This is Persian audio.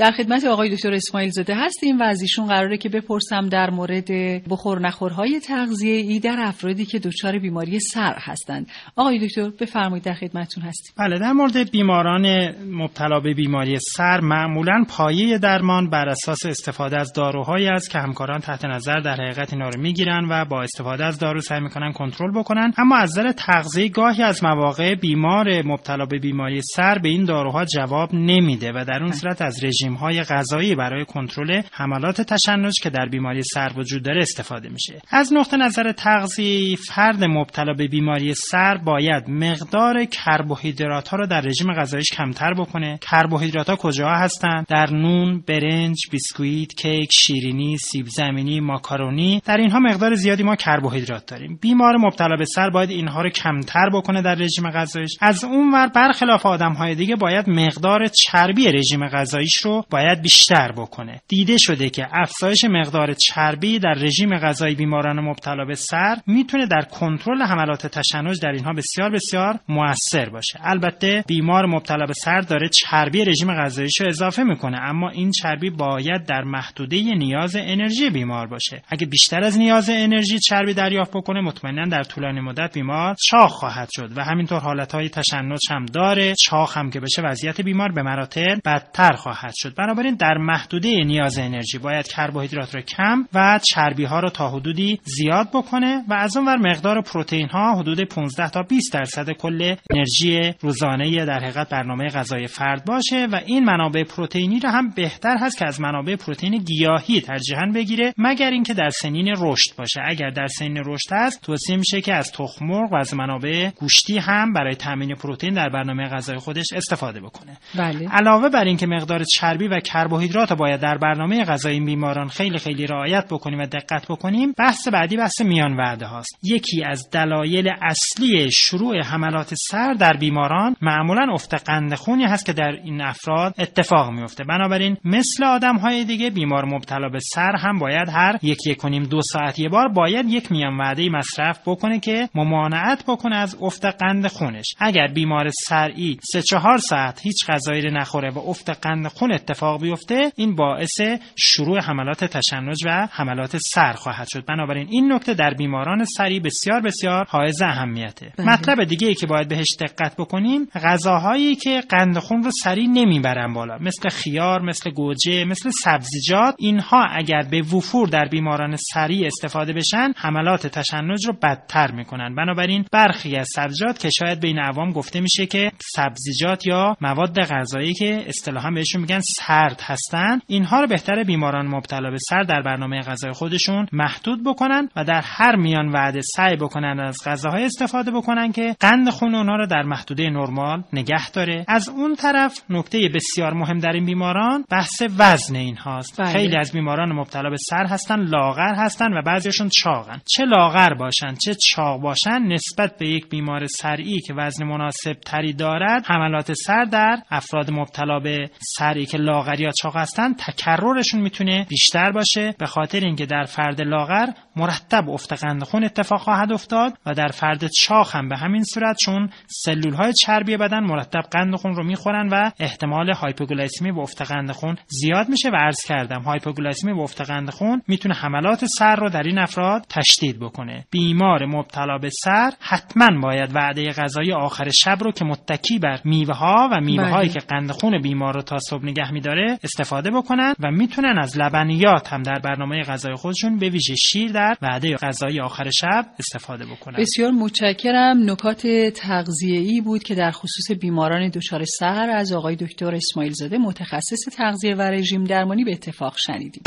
در خدمت آقای دکتر اسماعیل زاده هستیم و از ایشون قراره که بپرسم در مورد بخور نخورهای تغذیه ای در افرادی که دچار بیماری سر هستند. آقای دکتر بفرمایید در خدمتتون هستیم. بله در مورد بیماران مبتلا به بیماری سر معمولا پایه درمان بر اساس استفاده از داروهایی است که همکاران تحت نظر در حقیقت اینا رو می‌گیرن و با استفاده از دارو سعی می‌کنن کنترل بکنن. اما از نظر تغذیه گاهی از مواقع بیمار مبتلا به بیماری سر به این داروها جواب نمیده و در اون صورت از رژیم های غذایی برای کنترل حملات تشنج که در بیماری سر وجود داره استفاده میشه. از نقطه نظر تغذیه فرد مبتلا به بیماری سر باید مقدار کربوهیدرات ها رو در رژیم غذاییش کمتر بکنه. کربوهیدرات ها کجا هستند در نون برنج بیسکویت کیک شیرینی سیب زمینی ماکارونی. در اینها مقدار زیادی ما کربوهیدرات داریم. بیمار مبتلا به سر باید اینها رو کمتر بکنه در رژیم غذاییش. از اونور برخلاف آدم های دیگه باید مقدار چربی رژیم غذاییش رو باید بیشتر بکنه. دیده شده که افزایش مقدار چربی در رژیم غذایی بیماران مبتلا به سر می‌تونه در کنترل حملات تشنج در اینها بسیار بسیار موثر باشه. البته بیمار مبتلا به سر داره چربی رژیم غذاییش رو اضافه می‌کنه اما این چربی باید در محدوده نیاز انرژی بیمار باشه. اگه بیشتر از نیاز انرژی چربی دریافت بکنه مطمئنا در طولانی مدت بیمار چاق خواهد شد و همینطور حالتهای تشنج هم داره. چاق هم که بشه وضعیت بیمار به مراتب بدتر خواهد شد. بنابراین در محدوده نیاز انرژی باید کربوهیدرات رو کم و چربی ها رو تا حدودی زیاد بکنه و از اونور مقدار پروتئین ها حدود 15 تا 20 درصد کل انرژی روزانه در حقیقت برنامه غذای فرد باشه و این منابع پروتئینی رو هم بهتر هست که از منابع پروتئین گیاهی ترجیحاً بگیره مگر اینکه در سنین رشد باشه. اگر در سنین رشد است توصیه میشه که از تخم مرغ و از منابع گوشتی هم برای تامین پروتئین در برنامه غذای خودش استفاده بکنه. بله. علاوه بر اینکه مقدار چربی و کربوهیدرات باید در برنامه غذایی بیماران خیلی خیلی رعایت بکنیم و دقت بکنیم. بحث بعدی بحث میان وعده هاست. یکی از دلایل اصلی شروع حملات سر در بیماران معمولا افت قند خونی هست که در این افراد اتفاق میفته بنابراین مثل آدم های دیگه بیمار مبتلا به سر هم باید هر یک یک کنیم دو ساعت یه بار باید یک میان وعده مصرف بکنه که ممانعت بکنه از افت قند خونش. اگر بیمار سرعی سه چهار ساعت هیچ غذایی نخوره و افت قند خون اتفاق بیفته این باعث شروع حملات تشنج و حملات سر خواهد شد. بنابراین این نکته در بیماران سری بسیار بسیار حائز اهمیته. بله. مطلب دیگه ای که باید بهش دقت بکنیم غذاهایی که قند خون رو سریع نمی‌برن بالا مثل خیار مثل گوجه مثل سبزیجات اینها اگر به وفور در بیماران سریع استفاده بشن حملات تشنج رو بدتر می‌کنن. بنابراین برخی از سبزیجات که شاید بین عوام گفته میشه که سبزیجات یا مواد غذایی که اصطلاحا بهشون میگن سرد هستن اینها رو بهتر بیماران مبتلا به سر در برنامه غذای خودشون محدود بکنن و در هر میان وعده سعی بکنن از غذاهای استفاده بکنن که قند خون اونها رو در محدوده نرمال نگه داره. از اون طرف نکته بسیار مهم در این بیماران بحث وزن اینهاست. بله. خیلی از بیماران مبتلا به صرع هستن لاغر هستن و بعضیشون چاقن چه لاغر باشن چه چاق باشن نسبت به یک بیمار صرعی که وزن مناسب تری دارد حملات صرع در افراد مبتلا به صرعی که لاغر یا چاق هستن تکررشون می‌تونه بیشتر باشه به خاطر اینکه در فرد لاغر مرتب افت قند خون اتفاق خواهد افتاد و در فرد چاق هم به همین صورت چون سلول های چربی بدن مرتب قند خون رو می‌خورن و احتمال hypoglycemia و افت قند خون زیاد میشه و عرض کردم hypoglycemia و افت قند خون می‌تونه حملات صرع رو در این افراد تشدید بکنه بیمار مبتلا به سر حتما باید وعده غذایی آخر شب رو که متکی بر میوه ها و میوه هایی بله. که قند خون بیمار رو تا صبح نگه میداره استفاده بکنن و می‌تونن از لبنیات هم در برنامه غذای خودشون به ویژه شیر در وعده غذایی آخر شب استفاده بکنن. بسیار متشکرم. نکات تغذیه‌ای بود که در خصوص بیماران دچار سحر از آقای دکتر اسماعیل زاده متخصص تغذیه و رژیم درمانی به اتفاق شنیدیم.